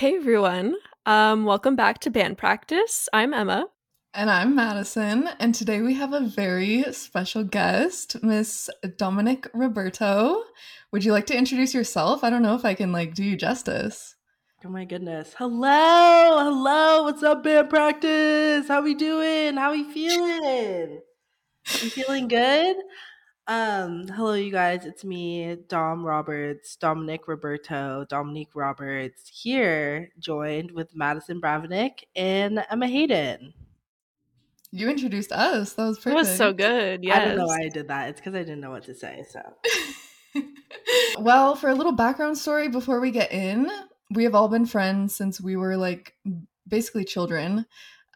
Hey everyone. Um, welcome back to band practice. I'm Emma. And I'm Madison, and today we have a very special guest, Miss Dominic Roberto. Would you like to introduce yourself? I don't know if I can like do you justice. Oh my goodness. Hello, hello. What's up, band practice? How we doing? How we feeling? You feeling good? Um, hello, you guys. It's me, Dom Roberts, Dominic Roberto, Dominique Roberts, here, joined with Madison Bravenick and Emma Hayden. You introduced us. That was perfect. That was so good. Yes. I don't know why I did that. It's because I didn't know what to say. So, well, for a little background story before we get in, we have all been friends since we were like basically children.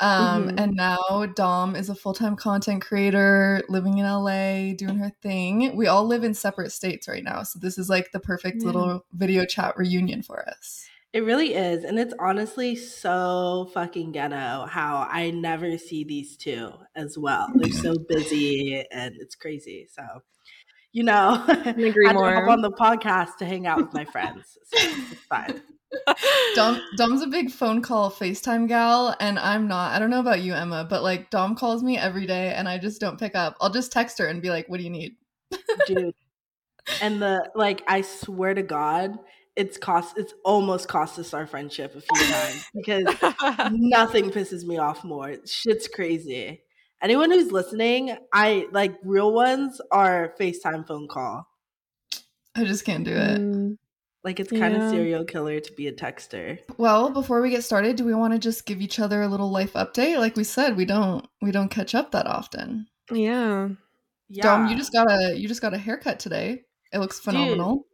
Um, mm-hmm. and now Dom is a full-time content creator living in LA, doing her thing. We all live in separate states right now, so this is like the perfect yeah. little video chat reunion for us. It really is, and it's honestly so fucking ghetto how I never see these two as well. They're so busy and it's crazy. So, you know, I agree more. hop on the podcast to hang out with my friends. So it's fine. Dom Dom's a big phone call FaceTime gal, and I'm not. I don't know about you, Emma, but like Dom calls me every day and I just don't pick up. I'll just text her and be like, What do you need? Dude. And the like I swear to God, it's cost it's almost cost us our friendship a few times because nothing pisses me off more. Shit's crazy. Anyone who's listening, I like real ones are FaceTime phone call. I just can't do it. Mm. Like it's kind yeah. of serial killer to be a texter. Well, before we get started, do we want to just give each other a little life update? Like we said, we don't we don't catch up that often. Yeah. Yeah. Dom, you just got a you just got a haircut today. It looks phenomenal.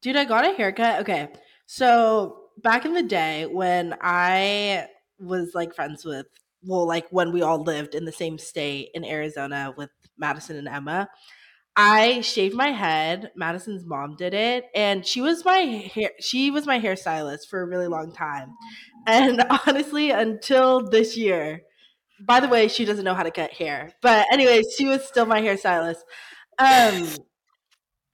Dude, dude I got a haircut. Okay. So back in the day when I was like friends with well, like when we all lived in the same state in Arizona with Madison and Emma, I shaved my head. Madison's mom did it, and she was my hair. She was my hairstylist for a really long time, and honestly, until this year. By the way, she doesn't know how to cut hair, but anyway, she was still my hairstylist. Um,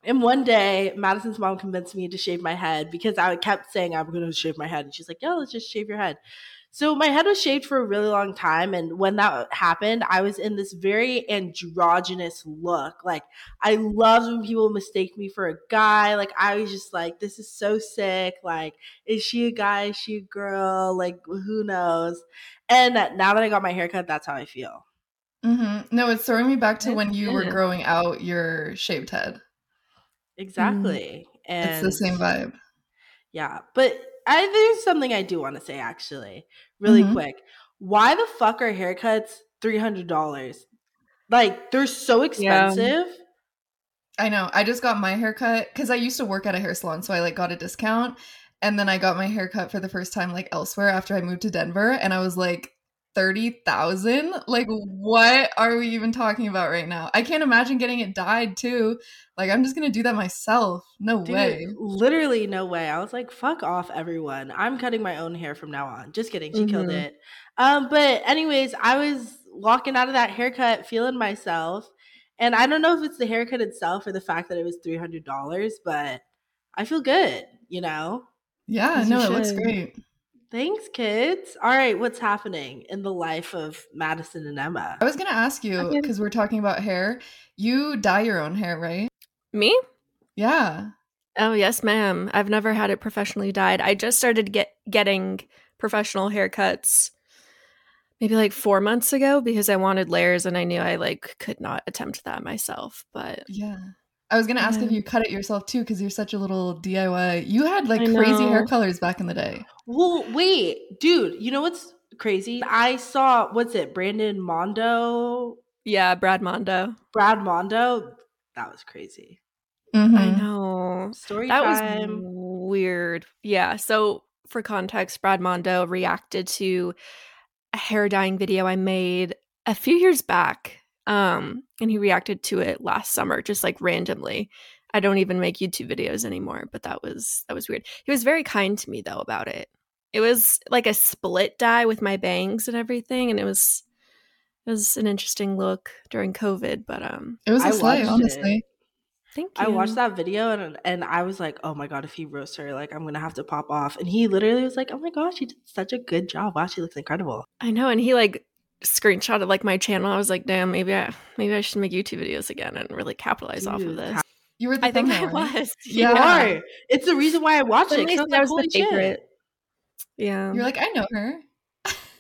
and one day, Madison's mom convinced me to shave my head because I kept saying I'm going to shave my head, and she's like, "Yeah, let's just shave your head." So my head was shaved for a really long time. And when that happened, I was in this very androgynous look. Like I loved when people mistake me for a guy. Like I was just like, this is so sick. Like, is she a guy? Is she a girl? Like, who knows? And now that I got my haircut, that's how I feel. Mm-hmm. No, it's throwing me back to when you were growing out your shaved head. Exactly. Mm. And it's the same vibe. Yeah. But I there's something I do want to say actually, really mm-hmm. quick. Why the fuck are haircuts three hundred dollars? Like they're so expensive. Yeah. I know. I just got my haircut because I used to work at a hair salon, so I like got a discount. And then I got my haircut for the first time like elsewhere after I moved to Denver, and I was like, 30,000? Like, what are we even talking about right now? I can't imagine getting it dyed too. Like, I'm just going to do that myself. No Dude, way. Literally, no way. I was like, fuck off, everyone. I'm cutting my own hair from now on. Just kidding. She mm-hmm. killed it. Um, but, anyways, I was walking out of that haircut feeling myself. And I don't know if it's the haircut itself or the fact that it was $300, but I feel good, you know? Yeah, no, it looks great. Thanks, kids. All right, what's happening in the life of Madison and Emma? I was going to ask you because we're talking about hair. You dye your own hair, right? Me? Yeah. Oh, yes, ma'am. I've never had it professionally dyed. I just started get getting professional haircuts maybe like 4 months ago because I wanted layers and I knew I like could not attempt that myself, but Yeah. I was gonna ask yeah. if you cut it yourself too, because you're such a little DIY. You had like crazy hair colors back in the day. Well, wait, dude. You know what's crazy? I saw what's it, Brandon Mondo? Yeah, Brad Mondo. Brad Mondo. That was crazy. Mm-hmm. I know. Story that time. was weird. Yeah. So for context, Brad Mondo reacted to a hair dyeing video I made a few years back um, and he reacted to it last summer, just like randomly. I don't even make YouTube videos anymore, but that was that was weird. He was very kind to me though about it. It was like a split dye with my bangs and everything, and it was it was an interesting look during COVID. But um, it was a slay, honestly. Thank you. I watched that video and and I was like, oh my god, if he roasts her, like I'm gonna have to pop off. And he literally was like, oh my gosh, she did such a good job. Wow, she looks incredible. I know, and he like screenshotted like my channel. I was like, damn, maybe I maybe I should make YouTube videos again and really capitalize off of this. You were the I think I was. You Yeah. are. It's the reason why I watched it. I was like, was the shit. favorite. Yeah, You're like, I know her.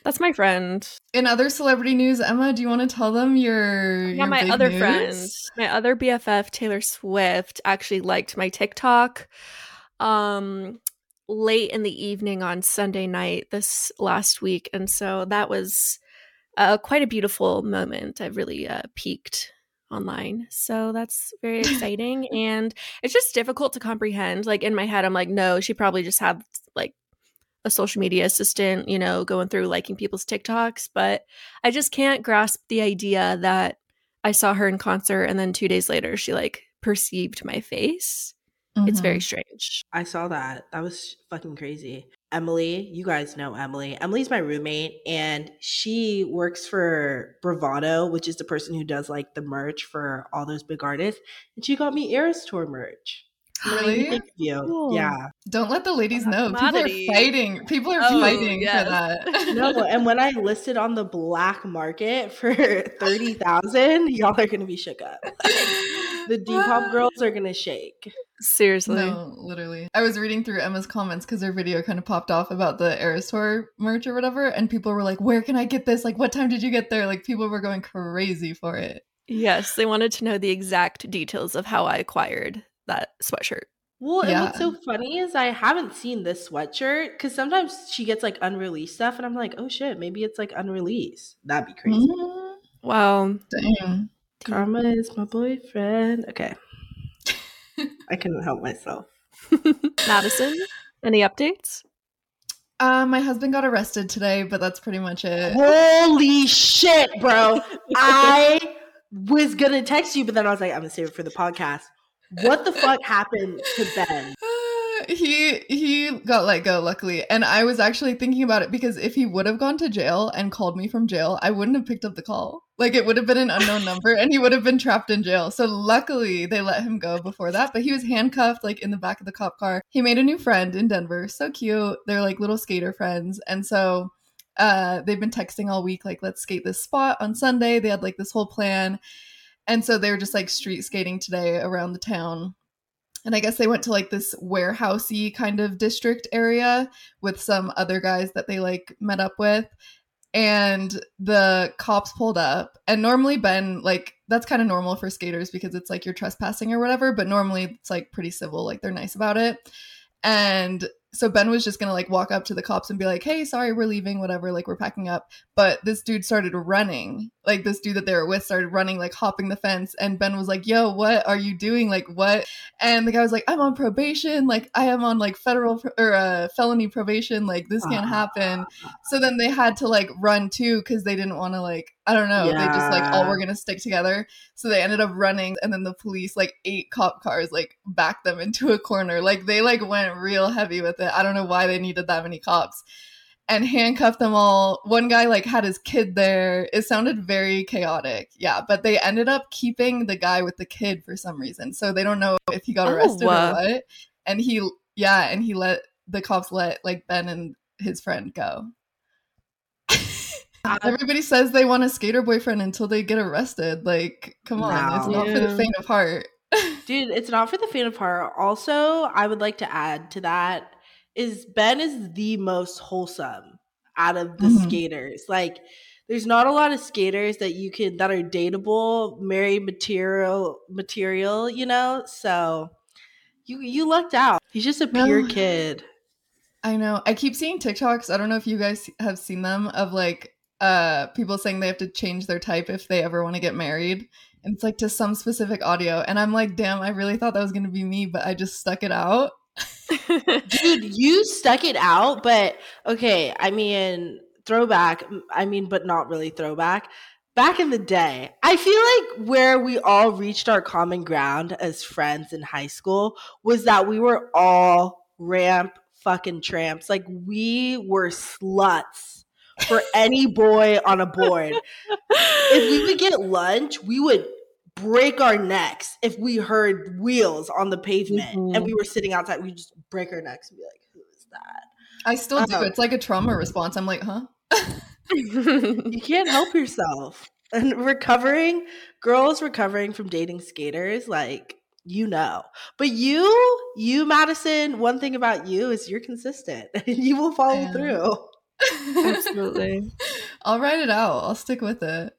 that's my friend. In other celebrity news, Emma, do you want to tell them your Yeah, your my other news? friend, my other BFF, Taylor Swift, actually liked my TikTok um late in the evening on Sunday night this last week. And so that was uh, quite a beautiful moment. I've really uh, peaked online. So that's very exciting. and it's just difficult to comprehend. Like in my head, I'm like, no, she probably just had like a social media assistant, you know, going through liking people's TikToks. But I just can't grasp the idea that I saw her in concert and then two days later she like perceived my face. It's Mhm. very strange. I saw that. That was fucking crazy. Emily, you guys know Emily. Emily's my roommate and she works for Bravado, which is the person who does like the merch for all those big artists. And she got me Eras Tour merch. I'm gonna make a Really? thank you. Cool. Yeah. Don't let the ladies know. People are fighting. People are Oh, fighting yes. for that. No, and when I listed on the black market for thirty thousand, y'all are gonna be shook up. the Depop girls are gonna shake. Seriously. No, literally. I was reading through Emma's comments because her video kind of popped off about the Eras Tour merch or whatever, and people were like, "Where can I get this? Like, what time did you get there?" Like, people were going crazy for it. Yes, they wanted to know the exact details of how I acquired that sweatshirt. Well, and what's so funny is I haven't seen this sweatshirt because sometimes she gets like unreleased stuff, and I'm like, oh shit, maybe it's like unreleased. That'd be crazy. Mm, Wow. dang. Karma is my boyfriend. Okay. I couldn't help myself. Madison, any updates? Uh, my husband got arrested today, but that's pretty much it. Holy shit, bro. I was gonna text you, but then I was like, I'm gonna save it for the podcast. What the fuck happened to Ben? He he got let go luckily. And i was actually thinking about it because if he would have gone to jail and called me from jail i wouldn't have picked up the call. Like it would have been an unknown number and he would have been trapped in jail. So luckily they let him go before that but he was handcuffed like in the back of the cop car. He made a new friend in denver. So cute. They're like little skater friends. And so uh they've been texting all week like let's skate this spot on sunday. They had like this whole plan. And so they were just like street skating today around the town and I guess they went to like this warehousey kind of district area with some other guys that they like met up with. And the cops pulled up. And normally, Ben, like, that's kind of normal for skaters because it's like you're trespassing or whatever. But normally, it's like pretty civil. Like, they're nice about it. And so Ben was just gonna like walk up to the cops and be like, "Hey, sorry, we're leaving, whatever, like we're packing up." But this dude started running. Like this dude that they were with started running, like hopping the fence, and Ben was like, "Yo, what are you doing? Like what?" And the guy was like, "I'm on probation. Like I am on like federal pro- or uh, felony probation. Like this can't happen." So then they had to like run too because they didn't want to like I don't know. They just like all Yeah. were gonna stick together. So they ended up running, and then the police like eight cop cars like backed them into a corner. Like they like went real heavy with it. I don't know why they needed that many cops. And handcuffed them all. One guy like had his kid there. It sounded very chaotic. Yeah, but they ended up keeping the guy with the kid for some reason. So they don't know if he got Oh, arrested uh. or what. And he yeah, and he let the cops let like Ben and his friend go. Everybody says they want a skater boyfriend until they get arrested. Like, come on, it's Wow. not for the Yeah. faint of heart. Dude, it's not for the faint of heart. Also, I would like to add to that is Ben is the most wholesome out of the Mhm. skaters. Like there's not a lot of skaters that you can that are dateable, married material material, you know? So you you lucked out. He's just a pure No. kid. I know. I keep seeing TikToks. I don't know if you guys have seen them of like uh people saying they have to change their type if they ever want to get married. And it's like to some specific audio. And I'm like, damn, I really thought that was gonna be me, but I just stuck it out. Dude, you stuck it out, but okay, I mean, throwback, I mean, but not really throwback. Back in the day, I feel like where we all reached our common ground as friends in high school was that we were all ramp fucking tramps. Like we were sluts for any boy on a board. If we would get lunch, we would break our necks if we heard wheels on the pavement Mhm. and we were sitting outside. We just break our necks and be like, "Who is that?" I still do. Um, It's like a trauma response. I'm like, huh? You can't help yourself. And recovering, girls recovering from dating skaters, like you know. But you, you, Madison, one thing about you is you're consistent and you will follow through. Absolutely. I'll write it out. I'll stick with it.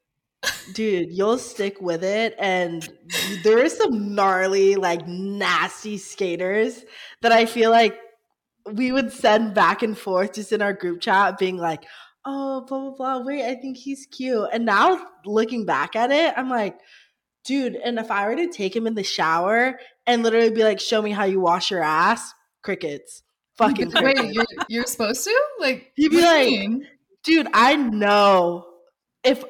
Dude, you'll stick with it. And there are some gnarly, like nasty skaters that I feel like we would send back and forth just in our group chat, being like, oh, blah, blah, blah. Wait, I think he's cute. And now looking back at it, I'm like, dude, and if I were to take him in the shower and literally be like, show me how you wash your ass, crickets. Fucking crickets. Wait, you're, you're supposed to? Like, You'd be what do you like- mean? dude i know if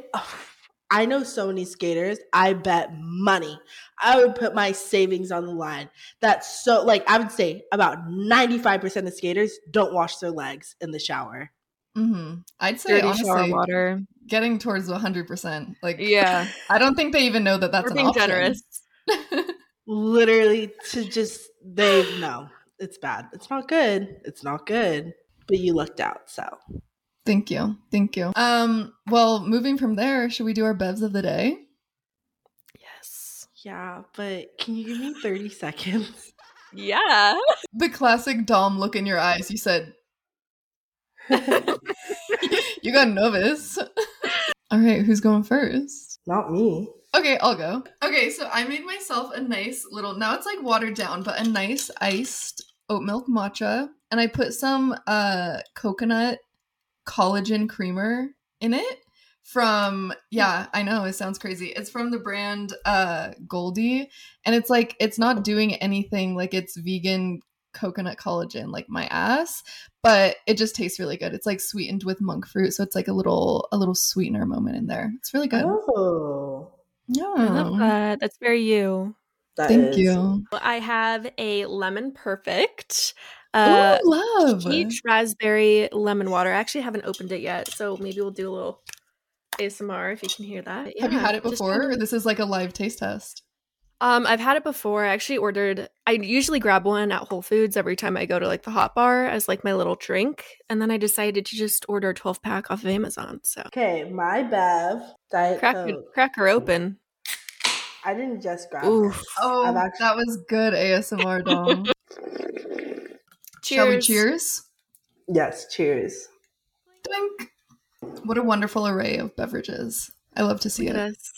i know so many skaters i bet money i would put my savings on the line that's so like i would say about 95% of skaters don't wash their legs in the shower Mhm. I'd say Dirty shower honestly, water. getting towards 100%. Like, Yeah. I don't think they even know that that's We're an being option. generous. literally to just they no it's bad it's not good it's not good but you looked out so Thank you. Thank you. Um, well, moving from there, should we do our bevs of the day? Yes. yeah but can you give me 30 seconds Yeah. The classic Dom look in your eyes. You said, you got nervous. All right, who's going first? not me Okay, I'll go. Okay, so I made myself a nice little, now it's like watered down, but a nice iced oat milk matcha. And I put some uh coconut collagen creamer in it from yeah i know it sounds crazy. It's from the brand uh goldie and it's like it's not doing anything like it's vegan coconut collagen like my ass but it just tastes really good. It's like sweetened with monk fruit so it's like a little a little sweetener moment in there. It's really good. Oh. Yeah. I love that. That's very you. that thank is- you. I have a lemon perfect. Uh, Ooh, love peach raspberry lemon water. I actually haven't opened it yet, so maybe we'll do a little ASMR if you can hear that. have you had it before kinda- or this is like a live taste test Um, I've had it before. I actually ordered. I usually grab one at Whole Foods every time I go to like the hot bar as like my little drink, and then I decided to just order a twelve pack off of Amazon. So Okay, my Bev Diet crack Coke. crack her open. I didn't just grab. Oof. it. oh actually- that was good asmr dom Cheers. shall we cheers Yes, cheers. Dink. What a wonderful array of beverages. I love to see it. at us.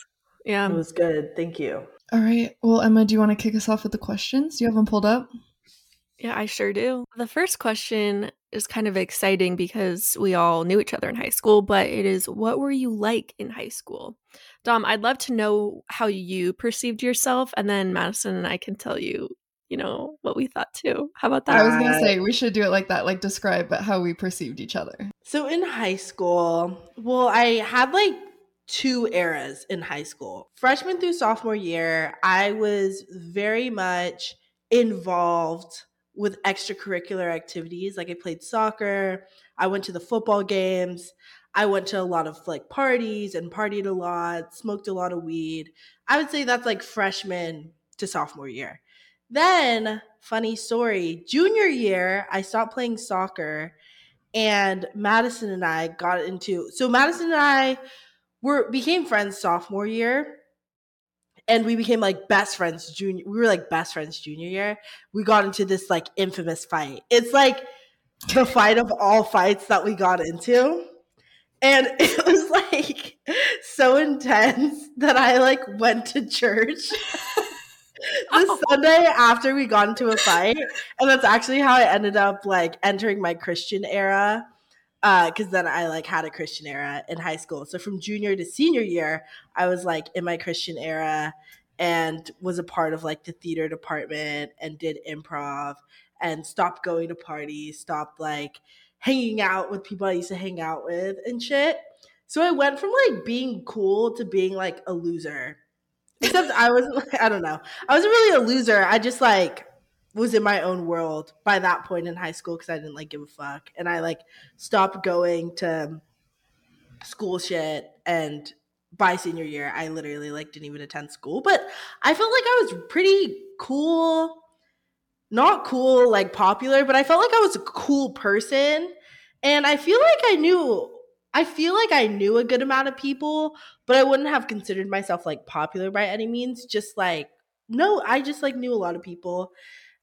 Yeah. It was good. Thank you. All right. Well, Emma, do you want to kick us off with the questions? Do you have them pulled up? Yeah, I sure do. The first question is kind of exciting because we all knew each other in high school, but it is what were you like in high school? Dom, I'd love to know how you perceived yourself, and then Madison and I can tell you, you know, what we thought too. How about that? I was going to Uh, say we should do it like that, like describe how we perceived each other. So in high school, well, I had like two eras in high school. Freshman through sophomore year, I was very much involved with extracurricular activities. Like I played soccer, I went to the football games, I went to a lot of like parties and partied a lot, smoked a lot of weed. I would say that's like freshman to sophomore year. Then, funny story, junior year, I stopped playing soccer and Madison and I got into so Madison and I were became friends sophomore year and we became like best friends junior we were like best friends junior year. We got into this like infamous fight. It's like the fight of all fights that we got into. And it was like so intense that I like went to church the Sunday after we got into a fight, and that's actually how I ended up like entering my Christian era. Uh, because then I like had a Christian era in high school. So from junior to senior year, I was like in my Christian era and was a part of like the theater department and did improv and stopped going to parties, stopped like hanging out with people I used to hang out with and shit. So I went from like being cool to being like a loser. Except I wasn't I don't know. I wasn't really a loser. I just like was in my own world by that point in high school because I didn't like give a fuck. And I like stopped going to school shit and by senior year, I literally like didn't even attend school, but I felt like I was pretty cool. Not cool, like popular, but I felt like I was a cool person. And I feel like I knew I feel like I knew a good amount of people, but I wouldn't have considered myself like popular by any means. Just like no, I just like knew a lot of people.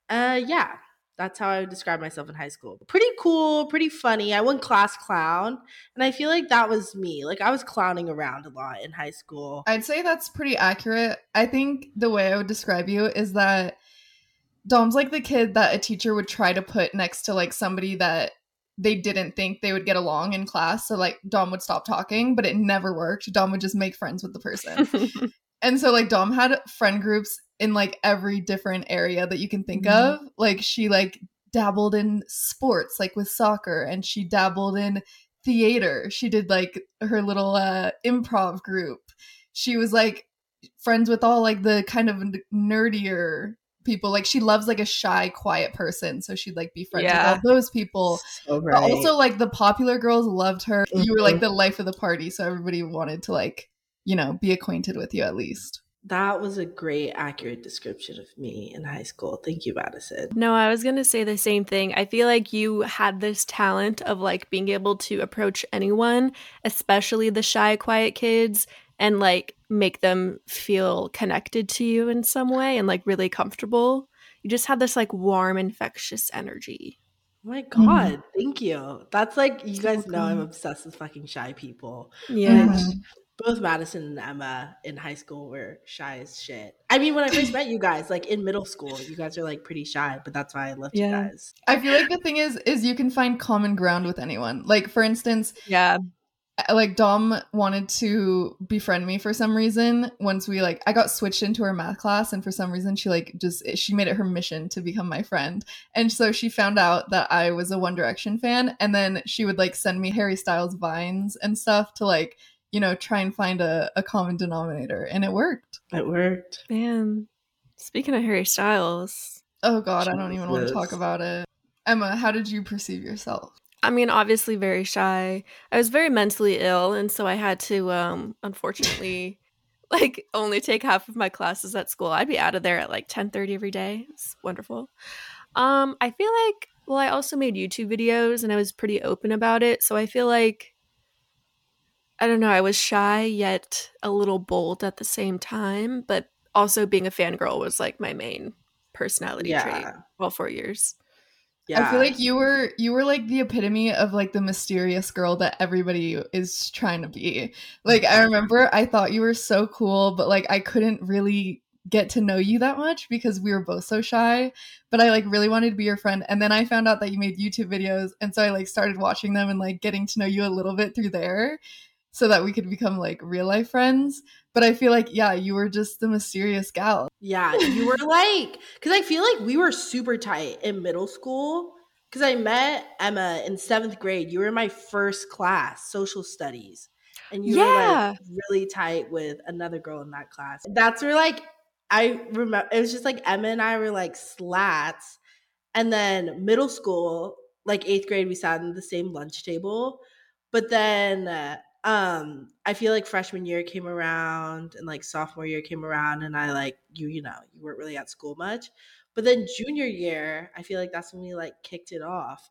Uh yeah, that's how I would describe myself in high school. Pretty cool, pretty funny. I went class clown, and I feel like that was me. Like I was clowning around a lot in high school. I'd say that's pretty accurate. I think the way I would describe you is that Dom's like the kid that a teacher would try to put next to like somebody that they didn't think they would get along in class. So like Dom would stop talking, but it never worked. Dom would just make friends with the person. and so like Dom had friend groups in like every different area that you can think Mhm. of. Like she like dabbled in sports like with soccer and she dabbled in theater. She did like her little uh improv group. She was like friends with all like the kind of nerdier people. Like she loves like a shy, quiet person, so she'd like be friends Yeah. with all those people. So But also like the popular girls loved her. You were like Mhm. the life of the party, so everybody wanted to like, you know, be acquainted with you at least. that was a great, accurate description of me in high school. Thank you, Madison. No, I was going to say the same thing. I feel like you had this talent of like being able to approach anyone, especially the shy, quiet kids, and like make them feel connected to you in some way and like really comfortable. You just had this like warm, infectious energy. Oh my god, thank you. That's like you So guys know I'm obsessed with fucking shy people. Yeah. Mhm. Both Madison and Emma in high school were shy as shit. I mean, when I first met you guys, like in middle school, you guys are like pretty shy, but that's why I loved Yeah. you guys. I feel like the thing is, is you can find common ground with anyone. Like for instance, Yeah. Uh, like Dom wanted to befriend me for some reason. Once we like, I got switched into her math class, and for some reason, she like just she made it her mission to become my friend. And so she found out that I was a One Direction fan, and then she would like send me Harry Styles vines and stuff to like you know try and find a, a common denominator, and it worked. It worked. Man. Speaking of Harry Styles, Oh God, I don't even want to talk about it. Emma, how did you perceive yourself? I mean, obviously very shy. I was very mentally ill, and so I had to, um, unfortunately, like only take half of my classes at school. I'd be out of there at like ten thirty every day. It's wonderful. Um, I feel like, well, I also made YouTube videos, and I was pretty open about it. So I feel like, I don't know, I was shy yet a little bold at the same time, but also being a fangirl was like my main personality trait Yeah. all four years. Yeah. I feel like you were you were like the epitome of like the mysterious girl that everybody is trying to be. Like I remember I thought you were so cool, but like I couldn't really get to know you that much because we were both so shy, but I like really wanted to be your friend and then I found out that you made YouTube videos and so I like started watching them and like getting to know you a little bit through there so that we could become like real life friends. But I feel like yeah, you were just the mysterious gal. Yeah, you were like, because I feel like we were super tight in middle school. Because I met Emma in seventh grade. You were in my first class, social studies. And you were like really tight with another girl in that class. That's where, like, I remember it was just like Emma and I were like slats. And then middle school, like eighth grade, we sat in the same lunch table. But then uh, um I feel like freshman year came around and like sophomore year came around and I like you you know you weren't really at school much but then junior year I feel like that's when we like kicked it off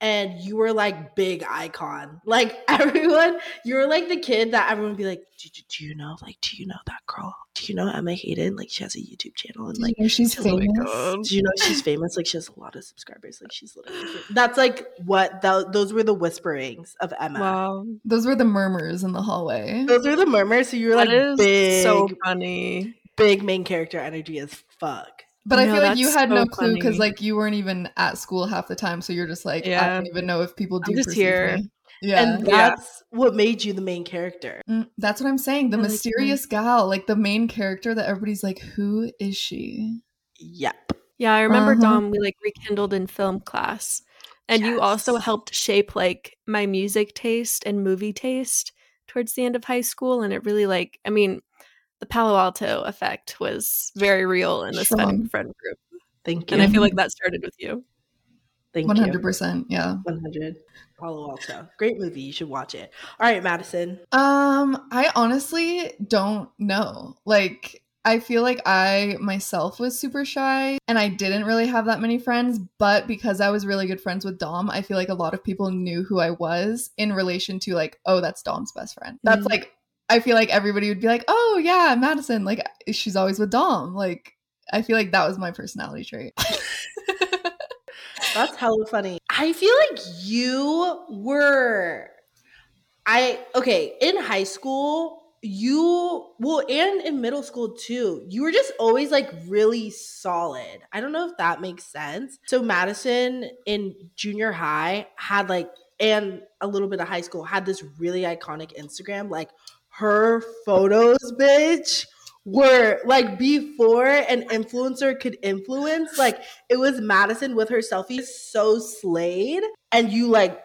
and you were like big icon like everyone you were like the kid that everyone would be like do, do, do you know like do you know that girl do you know Emma Hayden like she has a YouTube channel and like you know she's Oh famous. God. do you know she's famous? Like she has a lot of subscribers. Like she's literally famous. that's like what tho- those were the whisperings of Emma. Wow. Those were the murmurs in the hallway. Those were the murmurs. So you're like That is big, so funny. big main character energy as fuck. But I feel like you that's had no clue because like you weren't even at school half the time, so you're just like, I don't even know if people do I'm just perceive here. me. Yeah, And Yeah. that's what made you the main character. Mm, that's what I'm saying. The I like mysterious gal, like the main character that everybody's like, who is she? Yep. Yeah, I remember Uh-huh. Dom. We like rekindled in film class, and you also helped shape like my music taste and movie taste towards the end of high school. And it really like, I mean, the Palo Alto effect was very real in this Strong. friend, friend group, Thank you. and I feel like that started with you. Thank One you. hundred percent. Yeah. One hundred. Palo Alto. Great movie. You should watch it. All right, Madison. Um, I honestly don't know. Like, I feel like I myself was super shy and I didn't really have that many friends, but because I was really good friends with Dom, I feel like a lot of people knew who I was in relation to like, oh, that's Dom's best friend. That's Mhm. like I feel like everybody would be like, "Oh, yeah, Madison, like she's always with Dom." Like I feel like that was my personality trait. That's hella funny. I feel like you were I okay, in high school, you well and in middle school too. You were just always like really solid. I don't know if that makes sense. So Madison in junior high had like and a little bit of high school had this really iconic Instagram like her photos bitch were like before an influencer could influence. Like it was Madison with her selfies so slayed. And you like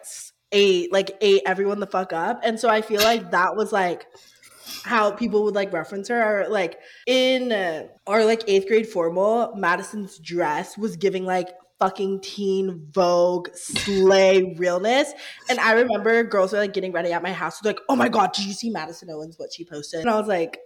ate like ate everyone the fuck up. And so I feel like that was like how people would like reference her. Or like in uh, our like eighth grade formal Madison's dress was giving like fucking teen vogue slay realness and I remember girls were like getting ready at my house like oh my god did you see Madison Owens what she posted and I was like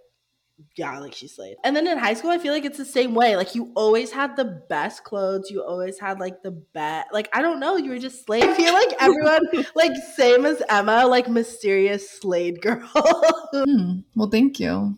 yeah, like she slayed. And then in high school, I feel like it's the same way. Like you always had the best clothes. You always had like the best. Like I don't know, you were just slayed. I feel like everyone, like same as Emma, like mysterious slayed girl. Hmm. Well, thank you.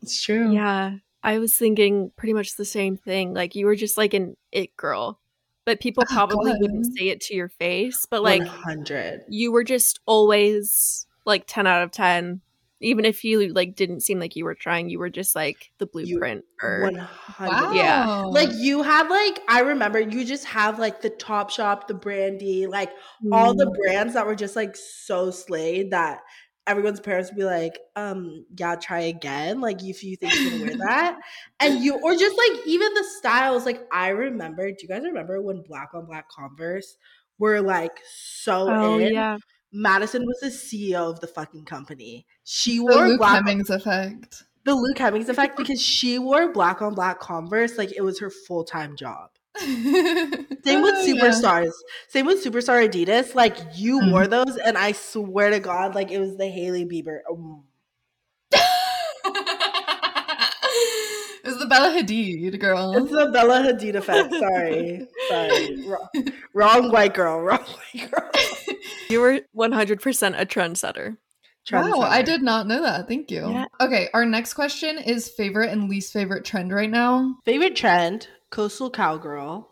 it's true. Yeah. I was thinking pretty much the same thing. Like you were just like an it girl. But people Oh, probably God. wouldn't say it to your face. But like hundred. you were just always like 10 out of 10 even if you like didn't seem like you were trying you were just like the blueprint or One hundred. Yeah. Like you had like I remember you just have like the Top Shop, the Brandy, like all the Mm. brands that were just like so slayed that everyone's parents would be like, um, yeah, try again. Like if you think you can wear that. And you or just like even the styles, like I remember, do you guys remember when black on black Converse were like so oh in? yeah Madison was the CEO of the fucking company. She The wore Luke black Hemmings effect. the Luke Hemmings effect because she wore black on black Converse like it was her full time job. Same with Oh, yeah. superstars. Same with superstar Adidas. Like you Mhm. wore those, and I swear to God, like it was the Hailey Bieber. Um, it was the Bella Hadid girl. It's the Bella Hadid effect. Sorry, sorry, wrong, wrong white girl. Wrong white girl. you were 100% a trendsetter Wow, I did not know that. Thank you. Yeah. Okay, our next question is favorite and least favorite trend right now. Favorite trend: coastal cowgirl.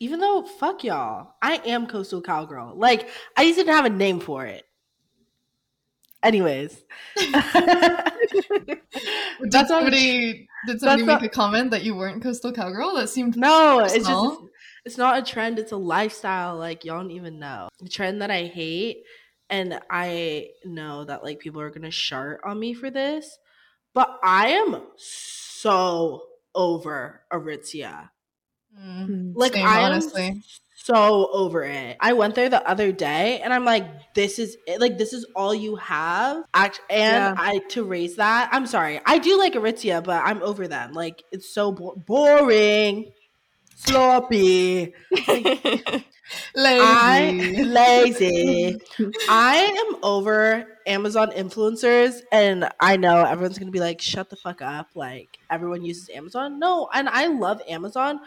Even though, fuck y'all, I am coastal cowgirl. Like I just didn't have a name for it. Anyways, Did somebody did somebody make all- a comment that you weren't coastal cowgirl? That seemed No, it's just Personal? it's not a trend, it's a lifestyle. Like y'all don't even know. The trend that I hate, and I know that like people are gonna shart on me for this, but I am so over Aritzia. Mm. Like Same, I am honestly. so over it. I went there the other day and I'm like, this is it. Like this is all you have. Act- and Yeah. I to raise that. I'm sorry. I do like Aritzia, but I'm over them. Like it's so bo- boring, sloppy. I Lazy. lazy. I am over Amazon influencers, and I know everyone's gonna be like, "Shut the fuck up!" Like everyone uses Amazon. No, and I love Amazon,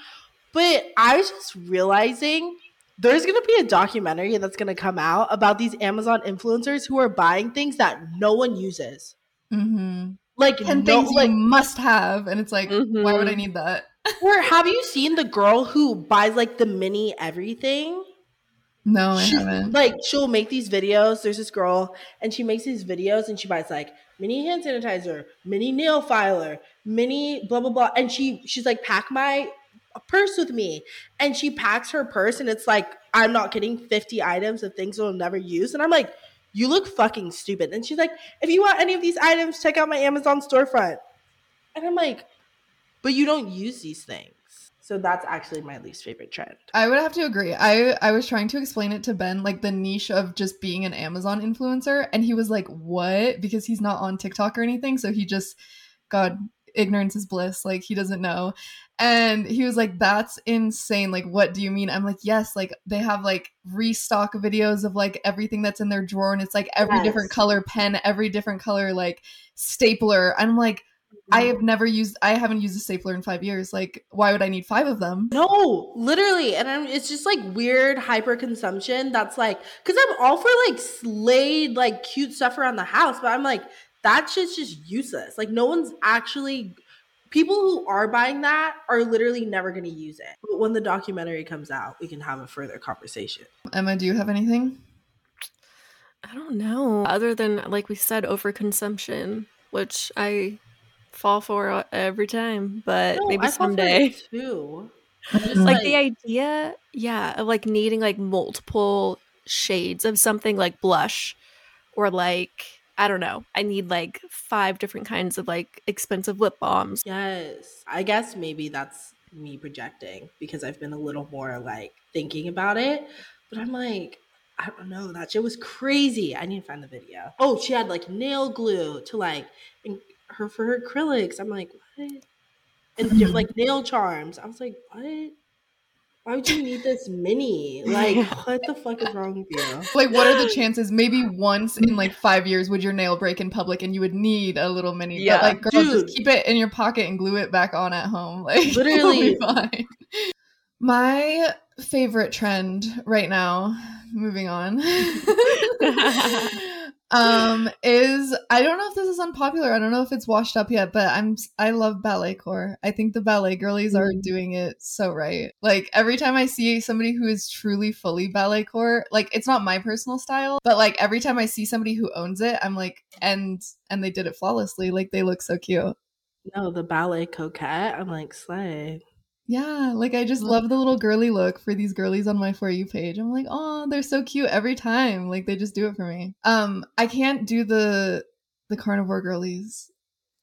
but I was just realizing there's gonna be a documentary that's gonna come out about these Amazon influencers who are buying things that no one uses. hmm Like, and no, things like, you must have, and it's like, why would I Mhm. need that? or have you seen the girl who buys like the mini everything? No, I She- haven't. like she'll make these videos. There's this girl, and she makes these videos, and she buys like mini hand sanitizer, mini nail filer, mini blah blah blah, and she she's like pack my purse with me, and she packs her purse, and it's like I'm not kidding, fifty items of things we'll never use, and I'm like, you look fucking stupid, and she's like, if you want any of these items, check out my Amazon storefront, and I'm like, but you don't use these things, so that's actually my least favorite trend. I would have to agree. I I was trying to explain it to Ben, like the niche of just being an Amazon influencer, and he was like, "What?" Because he's not on TikTok or anything, so he just, God, ignorance is bliss. Like he doesn't know. And he was like, That's insane. Like, what do you mean? I'm like, Yes, like they have like restock videos of like everything that's in their drawer, and it's like every Yes. different color pen, every different color like stapler. I'm like, I have never used I haven't used a stapler in five years. Like, why would I need five of them? No, literally, and I'm, it's just like weird hyper consumption. That's like, cause I'm all for like slayed, like cute stuff around the house, but I'm like, that shit's just useless. Like, no one's actually. People who are buying that are literally never going to use it. But when the documentary comes out, we can have a further conversation. Emma, do you have anything? I don't know. Other than like we said, overconsumption, which I fall for every time, but No, maybe I someday. too. Just like the idea yeah of like needing like multiple shades of something like blush or like i don't know i need like five different kinds of like expensive lip balms Yes. I guess maybe that's me projecting because I've been a little more like thinking about it. But I'm like, I don't know. That shit was crazy. I need to find the video. Oh, she had like nail glue to like in- her for her acrylics. I'm like, what? And like nail charms. I was like, what? Why would you need this mini? Like, what the fuck is wrong with you? like what are the chances maybe once in like five years would your nail break in public and you would need a little mini Yeah. but like girl Dude. just keep it in your pocket and glue it back on at home like Literally. fine my favorite trend right now moving on um is i don't know if this is unpopular i don't know if it's washed up yet but i'm i love ballet core i think the ballet girlies are Mm. doing it so right like every time i see somebody who is truly fully ballet core like it's not my personal style but like every time i see somebody who owns it i'm like and and they did it flawlessly like they look so cute No, the ballet coquette. I'm like, slay. Yeah like i just love the little girly look for these girlies on my for you page. I'm like oh they're so cute every time. Like they just do it for me. Um i can't do the the carnivore girlies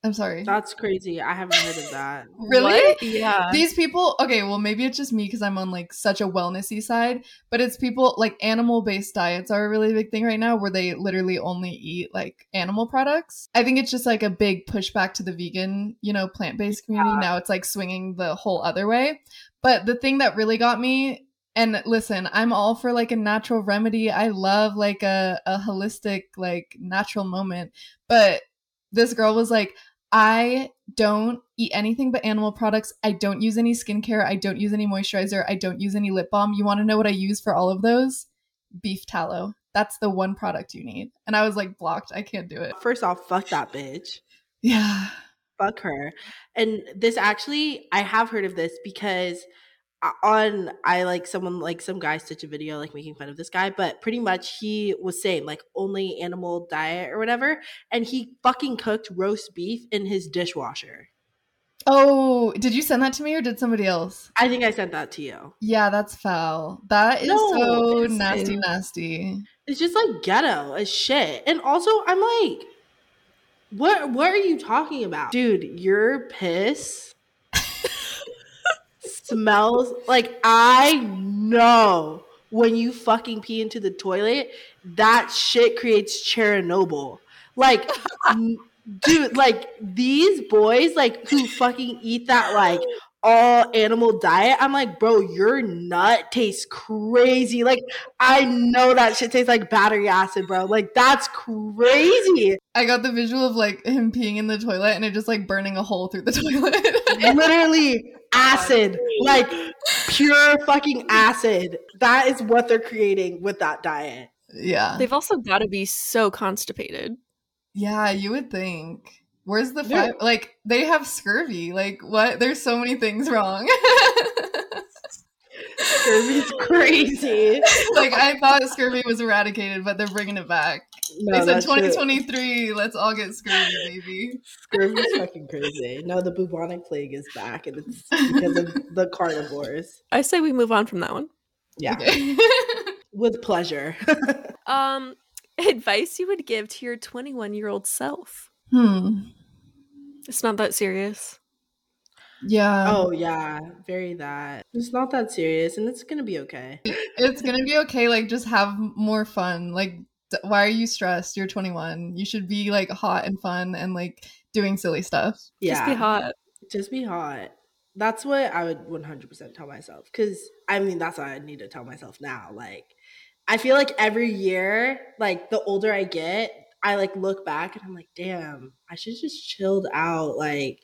i'm sorry. That's crazy. I haven't heard of that. really? What? yeah. These people okay well maybe it's just me because i'm on like such a wellnessy side but it's people like animal based diets are a really big thing right now where they literally only eat like animal products. I think it's just like a big pushback to the vegan you know plant-based community. Now it's like swinging the whole other way. But the thing that really got me and listen i'm all for like a natural remedy. I love like a, a holistic like natural moment. But this girl was like I don't eat anything but animal products. I don't use any skincare. I don't use any moisturizer. I don't use any lip balm. You want to know what I use for all of those? Beef tallow. That's the one product you need. And I was like blocked. I can't do it. First off, fuck that bitch. Yeah. Fuck her. And this actually, I have heard of this because on I like someone like some guy stitched a video like making fun of this guy, but pretty much he was saying like only animal diet or whatever, and he fucking cooked roast beef in his dishwasher. Oh, did you send that to me or did somebody else? I think I sent that to you. Yeah, that's foul. That is No, so nasty, nasty. It's just like ghetto as shit. And also, I'm like, what? What are you talking about, dude? Your piss smells like I know when you fucking pee into the toilet, that shit creates Chernobyl. Like, dude, like these boys, like who fucking eat that like all animal diet. I'm like, bro, your nut tastes crazy. Like, I know that shit tastes like battery acid, bro. Like, that's crazy. I got the visual of like him peeing in the toilet and it just like burning a hole through the toilet. Literally acid, like pure fucking acid. That is what they're creating with that diet. yeah. they've also got to be so constipated Yeah, you would think. Where's the fi- like they have scurvy. Like what? There's so many things wrong. Scurvy's crazy. like I thought scurvy was eradicated, but they're bringing it back. No, they said that shit- 2023. Let's all get scurvy, baby. Scurvy's fucking crazy. No, the bubonic plague is back, and it's because of the carnivores. i say we move on from that one Yeah, Okay. with pleasure. um advice you would give to your 21 year old self hmm. it's not that serious Yeah. oh yeah, very that. It's not that serious, and it's gonna be okay. It's gonna be okay. Like just have more fun. Like d- why are you stressed? You're 21. You should be like hot and fun and like doing silly stuff. Yeah. Just be hot. Just be hot. That's what I would 100% tell myself. Because, I mean, that's what I need to tell myself now. Like, I feel like every year, like, the older I get, I like look back and I'm like, damn, I should just chilled out. Like,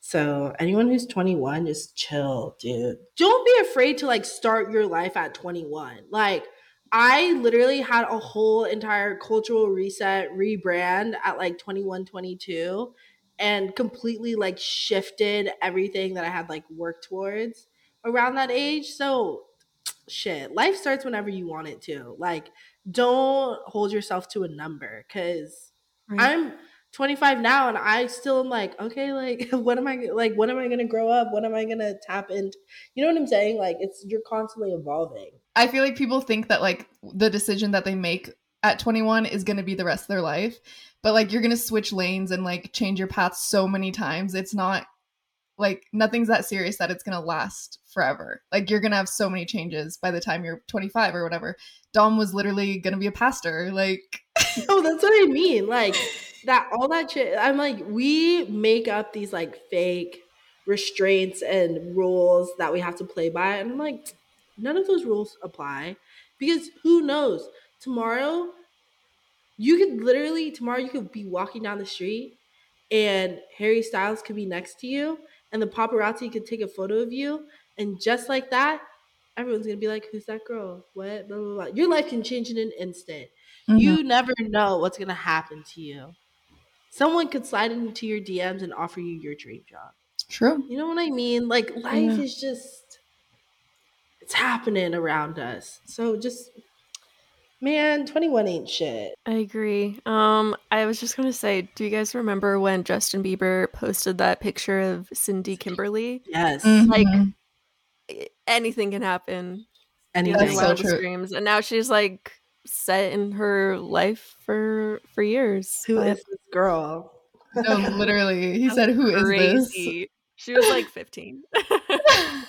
so anyone who's 21, just chill, dude. Don't be afraid to like start your life at 21. Like, I literally had a whole entire cultural reset, rebrand at like 21, 22, and completely like shifted everything that I had like worked towards around that age. So, shit, life starts whenever you want it to. Like, don't hold yourself to a number because Right. I'm 25 now and I still am like, okay, like what am I like when am I gonna grow up? When am I gonna tap into you know what I'm saying? Like it's you're constantly evolving. I feel like people think that like the decision that they make at 21 is to be the rest of their life, but like you're to switch lanes and like change your path so many times. It's not like nothing's that serious that it's to last forever. Like you're to have so many changes by the time you're 25 or whatever. Dom was literally to be a pastor. Like Oh, that's what I mean. Like that all that shit. I'm like, we make up these like fake restraints and rules that we have to play by. And I'm like, none of those rules apply. Because who knows? Tomorrow you could literally tomorrow you could be walking down the street and Harry Styles could be next to you and the paparazzi could take a photo of you and just like that everyone's gonna be like who's that girl what blah, blah, blah. your life can change in an instant you mm-hmm. never know what's gonna happen to you someone could slide into your dms and offer you your dream job true. you know what i mean like life Yeah. is just it's happening around us so just man 21 ain't shit I agree. Um, I was just gonna say, do you guys remember when Justin Bieber posted that picture of Cindy Kimberly? yes Like, Mhm. I- Anything can happen. anything That's so true. dreams. And now she's like set in her life for for years. Who But is this girl no, literally. He said, "Who is crazy. She was like 15. yeah,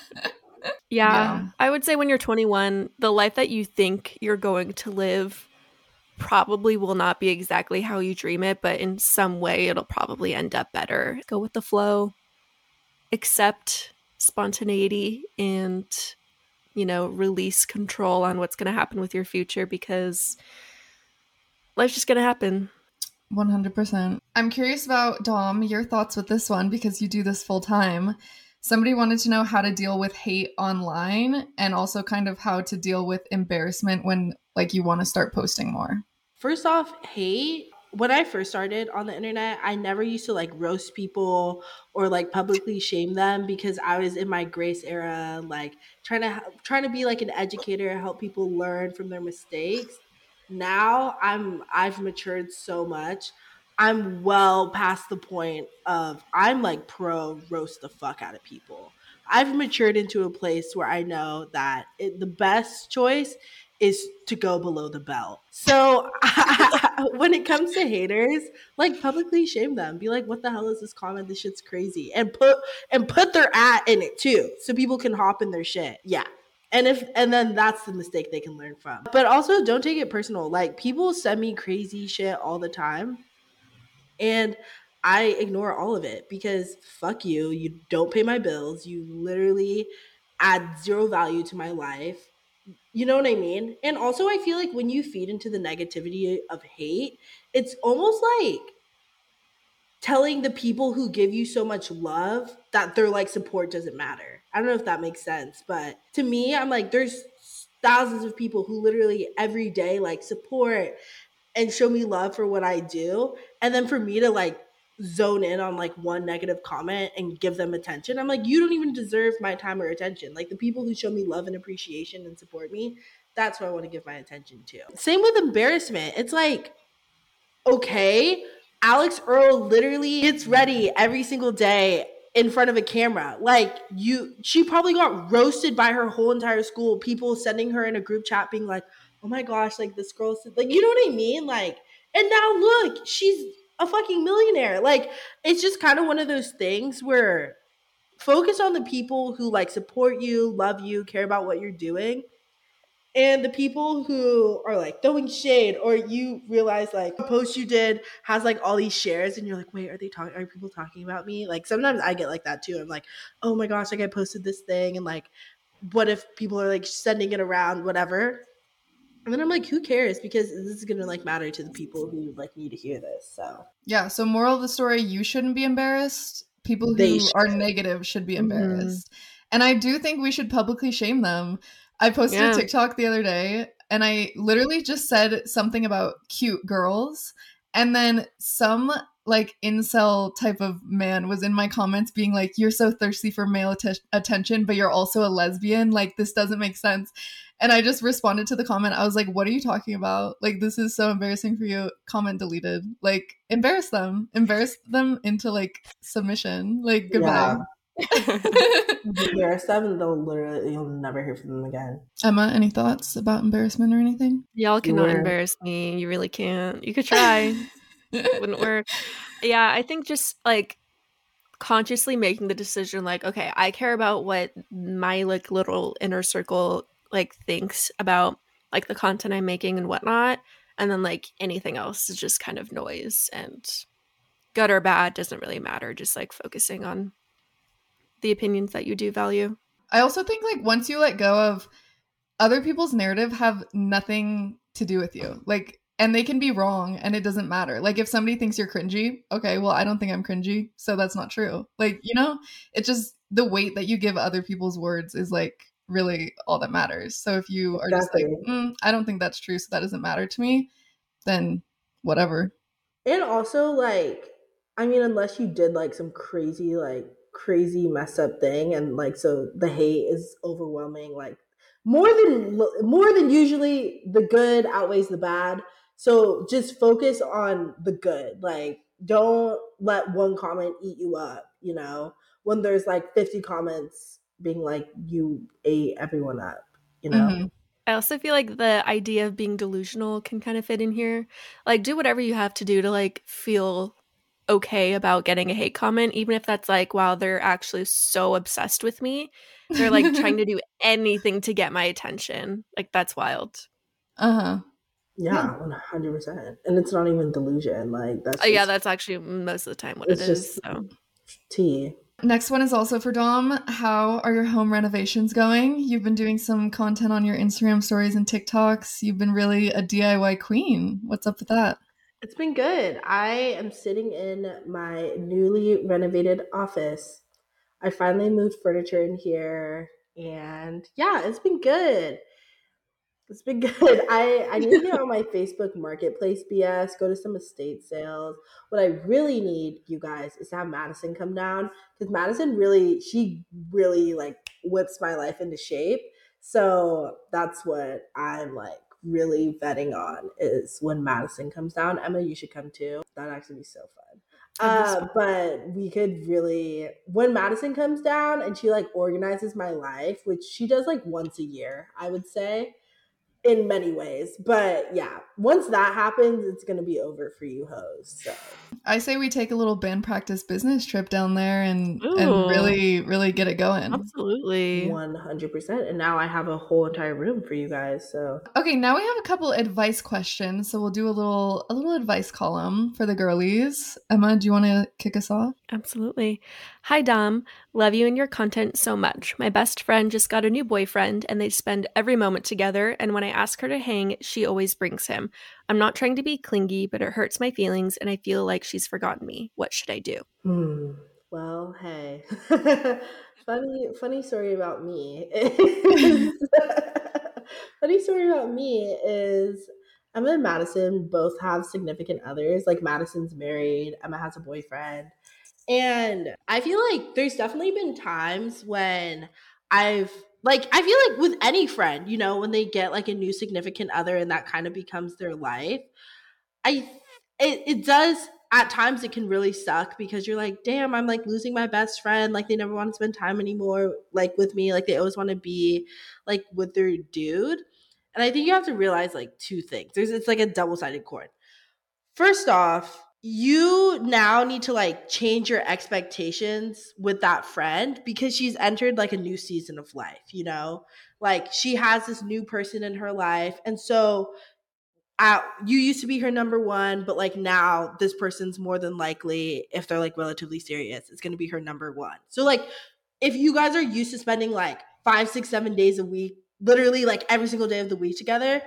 Yeah. I would say when you're 21, the life that you think you're going to live probably will not be exactly how you dream it, but in some way it'll probably end up better. Go with the flow, accept spontaneity, and, you know, release control on what's going to happen with your future because life's just going to happen. 100%. I'm curious about Dom, your thoughts with this one because you do this full time. Somebody wanted to know how to deal with hate online and also kind of how to deal with embarrassment when like you want to start posting more. First off, hate. When I first started on the internet, I never used to like roast people or like publicly shame them because I was in my grace era, like trying to trying to be like an educator, help people learn from their mistakes. Now I'm I've matured so much. I'm well past the point of I'm like pro roast the fuck out of people. I've matured into a place where I know that it, the best choice is to go below the belt. So when it comes to haters, like publicly shame them. Be like, what the hell is this comment? This shit's crazy. And put and put their at in it too. So people can hop in their shit. Yeah. And if and then that's the mistake they can learn from. But also don't take it personal. Like people send me crazy shit all the time. And I ignore all of it because fuck you. You don't pay my bills. You literally add zero value to my life. You know what I mean? And also, I feel like when you feed into the negativity of hate, it's almost like telling the people who give you so much love that their like support doesn't matter. I don't know if that makes sense, but to me, I'm like, there's thousands of people who literally every day like support and show me love for what I do. And then for me to like zone in on like one negative comment and give them attention, I'm like, you don't even deserve my time or attention. Like the people who show me love and appreciation and support me, that's who I want to give my attention to. Same with embarrassment. It's like, okay, Alix Earle literally gets ready every single day in front of a camera. Like you she probably got roasted by her whole entire school, people sending her in a group chat being like, "Oh my gosh, like this girl said like you know what I mean?" Like and now look, she's a fucking millionaire. Like it's just kind of one of those things where focus on the people who like support you, love you, care about what you're doing And the people who are like throwing shade, or you realize like a post you did has like all these shares, and you're like, wait, are they talking? Are people talking about me? Like sometimes I get like that too. I'm like, oh my gosh, like I posted this thing, and like, what if people are like sending it around, whatever? And then I'm like, who cares? Because this is gonna like matter to the people who like need to hear this. So Yeah, so moral of the story, you shouldn't be embarrassed. People who are negative should be Mhm. embarrassed. And I do think we should publicly shame them. I posted Yeah. a TikTok the other day and I literally just said something about cute girls and then some like incel type of man was in my comments being like you're so thirsty for male atte- attention but you're also a lesbian like this doesn't make sense and i just responded to the comment i was like what are you talking about like this is so embarrassing for you comment deleted like embarrass them embarrass them into like submission like goodbye embarrass them, and they'll literally you'll never hear from them again. emma any thoughts about embarrassment or anything Y'all cannot Where- embarrass me. You really can't. You could try. Wouldn't work. Yeah, I think just like consciously making the decision like, okay, I care about what my like little inner circle like thinks about like the content I'm making and whatnot. And then like anything else is just kind of noise and good or bad doesn't really matter. Just like focusing on the opinions that you do value. I also think like once you let go of other people's narrative have nothing to do with you. Like and they can be wrong and it doesn't matter. Like if somebody thinks you're cringy, okay, well I don't think I'm cringy, so that's not true. Like, you know, it's just the weight that you give other people's words is like really all that matters. So if you are just like, mm, I don't think that's true, so that doesn't matter to me, then whatever. And also, like, I mean, unless you did like some crazy, like, crazy mess up thing, and like, so the hate is overwhelming, like, more than more than usually, the good outweighs the bad. So just focus on the good. Like, don't let one comment eat you up. You know, when there's like 50 comments being like, you ate everyone up. You know. Mhm. I also feel like the idea of being delusional can kind of fit in here. Like, do whatever you have to do to like feel okay about getting a hate comment, even if that's like, wow, they're actually so obsessed with me. They're like trying to do anything to get my attention. Like, that's wild. Uh-huh. Yeah, one hundred percent, and it's not even delusion. Like that's Oh, yeah, that's actually most of the time what it It's just- So. tea. Next one is also for Dom. How are your home renovations going? You've been doing some content on your Instagram stories and TikToks. You've been really a DIY queen. What's up with that? It's been good. I am sitting in my newly renovated office. I finally moved furniture in here, and yeah, it's been good. It's been good. I I need to get on my Facebook Marketplace BS. Go to some estate sales. What I really need, you guys, is to have Madison come down because Madison really, she really like whips my life into shape. So that's what I'm like really betting on is when Madison comes down. Emma, you should come too. That'd actually be so fun. Uh, but we could really when Madison comes down and she like organizes my life, which she does like once a year, I would say, in many ways. But yeah, once that happens, it's gonna be over for you hoes. So I say we take a little band practice business trip down there and Ooh. and really really get it going. Absolutely. one hundred percent. And now I have a whole entire room for you guys. So Okay, now we have a couple advice questions, so we'll do a little a little advice column for the girlies. Emma, do you want to kick us off? Absolutely. Hi, Dom. Love you and your content so much. My best friend just got a new boyfriend, and they spend every moment together. And when I ask her to hang, she always brings him. I'm not trying to be clingy, but it hurts my feelings, and I feel like she's forgotten me. What should I do? Hmm. Well, hey. funny funny story about me. funny story about me is Emma and Madison both have significant others. Like Madison's married, Emma has a boyfriend. And I feel like there's definitely been times when I've like I feel like with any friend, you know, when they get like a new significant other and that kind of becomes their life, I it, it does at times it can really suck because you're like, damn, I'm like losing my best friend. Like they never want to spend time anymore, like with me. Like they always want to be like with their dude. And I think you have to realize like two things. There's it's like a double-sided cord. First off, you now need to like change your expectations with that friend because she's entered like a new season of life, you know? like she has this new person in her life and so uh, you used to be her number one but like now this person's more than likely if they're like relatively serious it's to be her number one so like if you guys are used to spending like five six seven days a week literally like every single day of the week together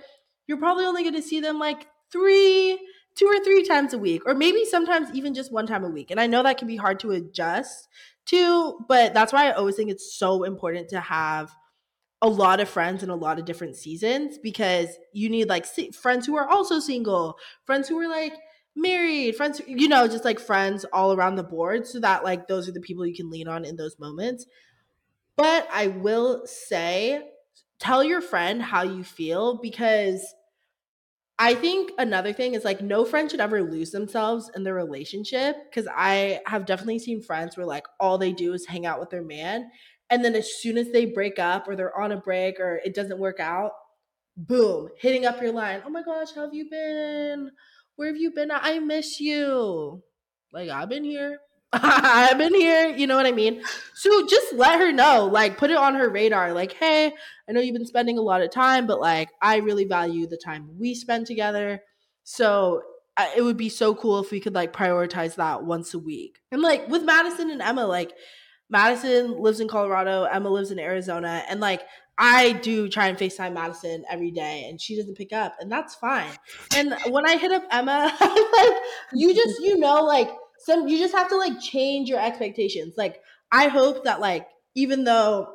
you're probably only to see them like three two or three times a week or maybe sometimes even just one time a week and i know that can be hard to adjust to but that's why i always think it's so important to have a lot of friends in a lot of different seasons because you need like friends who are also single, friends who are like married, friends, you know, just like friends all around the board so that like those are the people you can lean on in those moments. But I will say, tell your friend how you feel because I think another thing is like no friend should ever lose themselves in their relationship because I have definitely seen friends where like all they do is hang out with their man and then as soon as they break up or they're on a break or it doesn't work out, boom, hitting up your line. Oh my gosh, how have you been? Where have you been? I miss you. Like, I've been here. I've been here. You know what I mean? So just let her know, like, put it on her radar. Like, hey, I know you've been spending a lot of time, but like, I really value the time we spend together. So it would be so cool if we could like prioritize that once a week. And like with Madison and Emma, like, Madison lives in Colorado, Emma lives in Arizona, and like I do try and FaceTime Madison every day and she doesn't pick up, and that's fine. And when I hit up Emma, like you just you know like some you just have to like change your expectations. Like I hope that like even though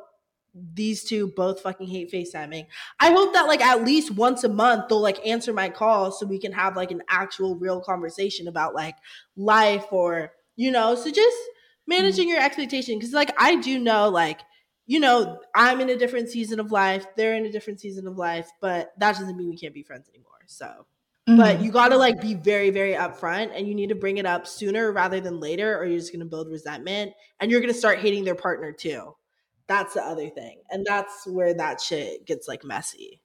these two both fucking hate FaceTiming. I hope that like at least once a month they'll like answer my call so we can have like an actual real conversation about like life or you know, so just managing mm-hmm. your expectation because like i do know like you know i'm in a different season of life they're in a different season of life but that doesn't mean we can't be friends anymore so mm-hmm. but you got to like be very very upfront and you need to bring it up sooner rather than later or you're just going to build resentment and you're going to start hating their partner too that's the other thing and that's where that shit gets like messy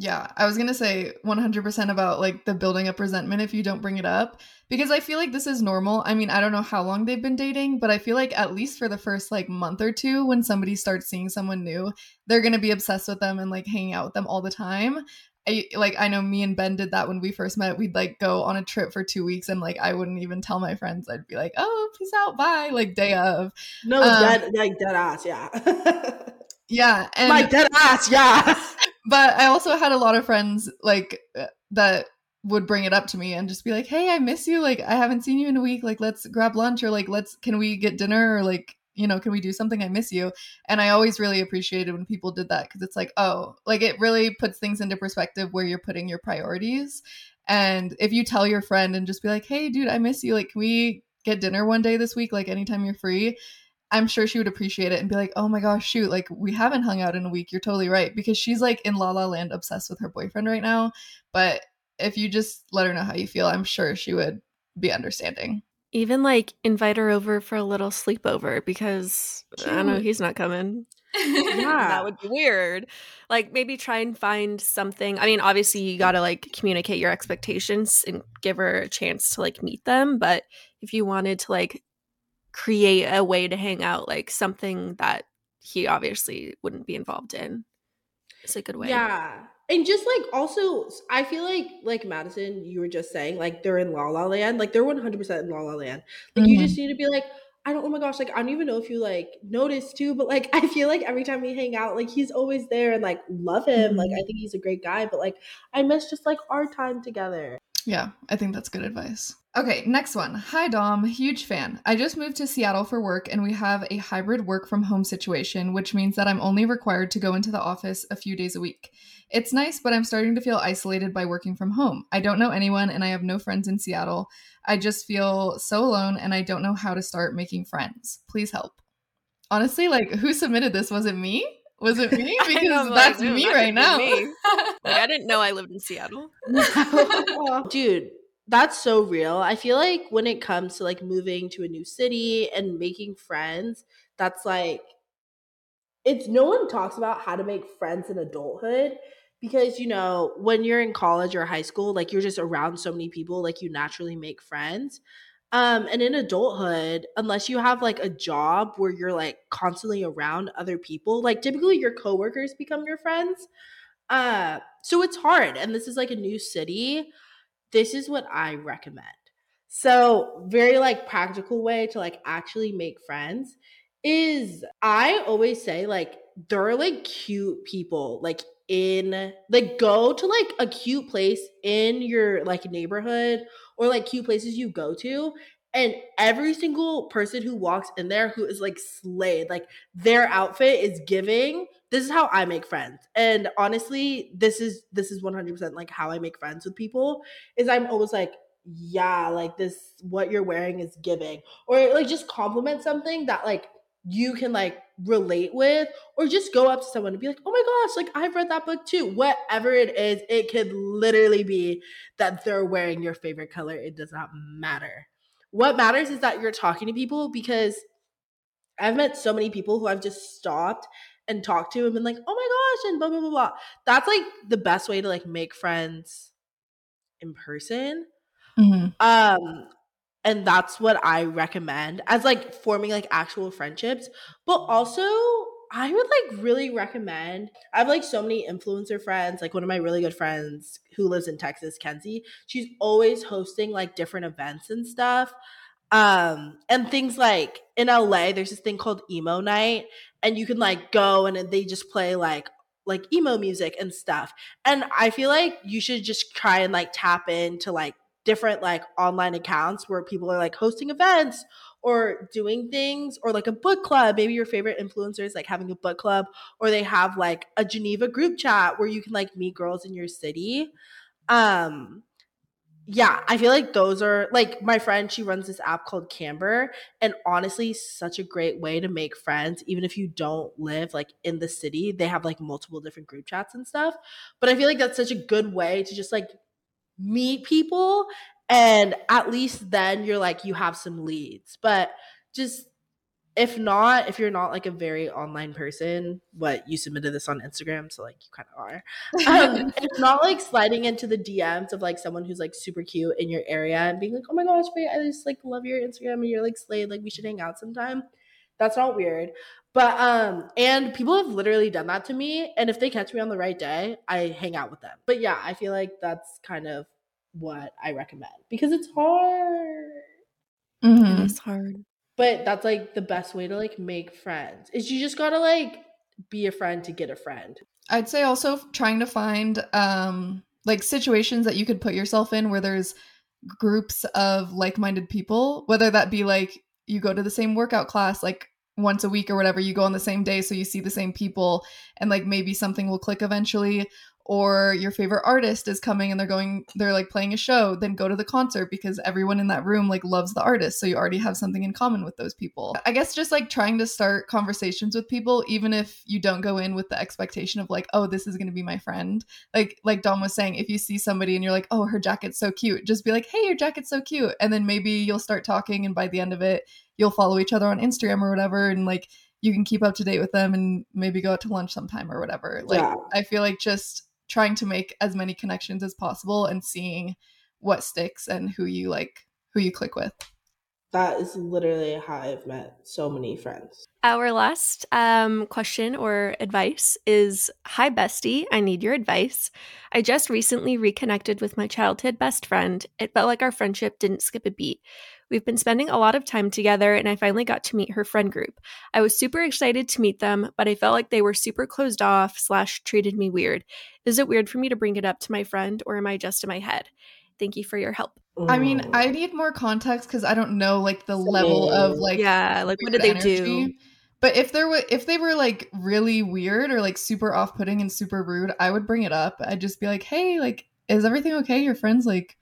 yeah, I was going to say 100% about like the building up resentment if you don't bring it up because I feel like this is normal. I mean, I don't know how long they've been dating, but I feel like at least for the first like month or two when somebody starts seeing someone new, they're going to be obsessed with them and like hanging out with them all the time. I like I know me and Ben did that when we first met. We'd like go on a trip for two weeks and like I wouldn't even tell my friends. I'd be like, "Oh, peace out, bye," like day of. No, um, dead, like dead ass, yeah. yeah, and my dead ass, yeah. but I also had a lot of friends like uh, that would bring it up to me and just be like, "Hey, I miss you. Like I haven't seen you in a week. Like let's grab lunch or like let's can we get dinner or like you know, can we do something? I miss you." And I always really appreciated when people did that cuz it's like, "Oh, like it really puts things into perspective where you're putting your priorities." And if you tell your friend and just be like, "Hey, dude, I miss you. Like can we get dinner one day this week like anytime you're free?" I'm sure she would appreciate it and be like, oh my gosh, shoot, like we haven't hung out in a week. You're totally right. Because she's like in La La Land obsessed with her boyfriend right now. But if you just let her know how you feel, I'm sure she would be understanding. Even like invite her over for a little sleepover because Cute. I don't know, he's not coming. yeah, that would be weird. Like maybe try and find something. I mean, obviously you got to like communicate your expectations and give her a chance to like meet them, but if you wanted to like create a way to hang out, like something that he obviously wouldn't be involved in. It's a good way. Yeah. And just like also, I feel like like Madison, you were just saying like they're in La La Land, like they're one hundred percent in La La Land. Like mm-hmm. you just need to be like, I don't. Oh my gosh, like I don't even know if you like notice too, but like I feel like every time we hang out, like he's always there and like love him. Mm-hmm. Like I think he's a great guy, but like I miss just like our time together. Yeah, I think that's good advice. Okay, next one. Hi, Dom. Huge fan. I just moved to Seattle for work and we have a hybrid work from home situation, which means that I'm only required to go into the office a few days a week. It's nice, but I'm starting to feel isolated by working from home. I don't know anyone and I have no friends in Seattle. I just feel so alone and I don't know how to start making friends. Please help. Honestly, like, who submitted this? Was it me? Was it me? Because that's like, me right now. Me. like, I didn't know I lived in Seattle. Dude, that's so real. I feel like when it comes to like moving to a new city and making friends, that's like it's no one talks about how to make friends in adulthood because you know, when you're in college or high school, like you're just around so many people, like you naturally make friends. Um, and in adulthood, unless you have like a job where you're like constantly around other people, like typically your coworkers become your friends. Uh, so it's hard. And this is like a new city. This is what I recommend. So, very like practical way to like actually make friends is I always say like there are like cute people like in like go to like a cute place in your like neighborhood or like cute places you go to and every single person who walks in there who is like slayed like their outfit is giving this is how i make friends. And honestly this is this is 100% like how i make friends with people is i'm always like yeah like this what you're wearing is giving. Or like just compliment something that like you can like relate with or just go up to someone and be like oh my gosh like i've read that book too whatever it is it could literally be that they're wearing your favorite color it does not matter what matters is that you're talking to people because I've met so many people who I've just stopped and talked to and been like, oh my gosh, and blah blah blah blah. That's like the best way to like make friends in person. Mm-hmm. Um, and that's what I recommend as like forming like actual friendships. But also, I would like really recommend. I have like so many influencer friends. Like one of my really good friends who lives in Texas, Kenzie. She's always hosting like different events and stuff. Um, and things like in LA, there's this thing called emo night, and you can like go and they just play like like emo music and stuff. And I feel like you should just try and like tap into like different like online accounts where people are like hosting events or doing things or like a book club. Maybe your favorite influencers like having a book club or they have like a Geneva group chat where you can like meet girls in your city. Um yeah, I feel like those are like my friend, she runs this app called Camber and honestly such a great way to make friends even if you don't live like in the city. They have like multiple different group chats and stuff. But I feel like that's such a good way to just like meet people and at least then you're like you have some leads. But just if not if you're not like a very online person what you submitted this on instagram so like you kind of are. Um, it's not like sliding into the dms of like someone who's like super cute in your area and being like oh my gosh wait i just like love your instagram and you're like slayed like we should hang out sometime that's not weird. But um and people have literally done that to me and if they catch me on the right day i hang out with them. But yeah i feel like that's kind of what i recommend because it's hard. Mm-hmm. it's hard. But that's like the best way to like make friends is you just gotta like be a friend to get a friend. I'd say also trying to find um like situations that you could put yourself in where there's groups of like-minded people whether that be like you go to the same workout class like once a week or whatever you go on the same day so you see the same people and like maybe something will click eventually or your favorite artist is coming and they're going they're like playing a show then go to the concert because everyone in that room like loves the artist. So you already have something in common with those people. I guess just like trying to start conversations with people even if you don't go in with the expectation of like oh this is going to be my friend. Like like dom was saying if you see somebody and you're like oh her jacket's so cute just be like hey your jacket's so cute. And then maybe you'll start talking and by the end of it you'll follow each other on instagram or whatever and like you can keep up to date with them and maybe go out to lunch sometime or whatever. Like yeah. i feel like just trying to make as many connections as possible and seeing what sticks and who you like who you click with that is literally how I've met so many friends. Our last um, question or advice is Hi, bestie. I need your advice. I just recently reconnected with my childhood best friend. It felt like our friendship didn't skip a beat. We've been spending a lot of time together, and I finally got to meet her friend group. I was super excited to meet them, but I felt like they were super closed off, slash, treated me weird. Is it weird for me to bring it up to my friend, or am I just in my head? Thank you for your help. I mean, I need more context because I don't know like the level of like yeah, like what did they energy. do? But if there were if they were like really weird or like super off putting and super rude, I would bring it up. I'd just be like, hey, like, is everything okay? Your friends like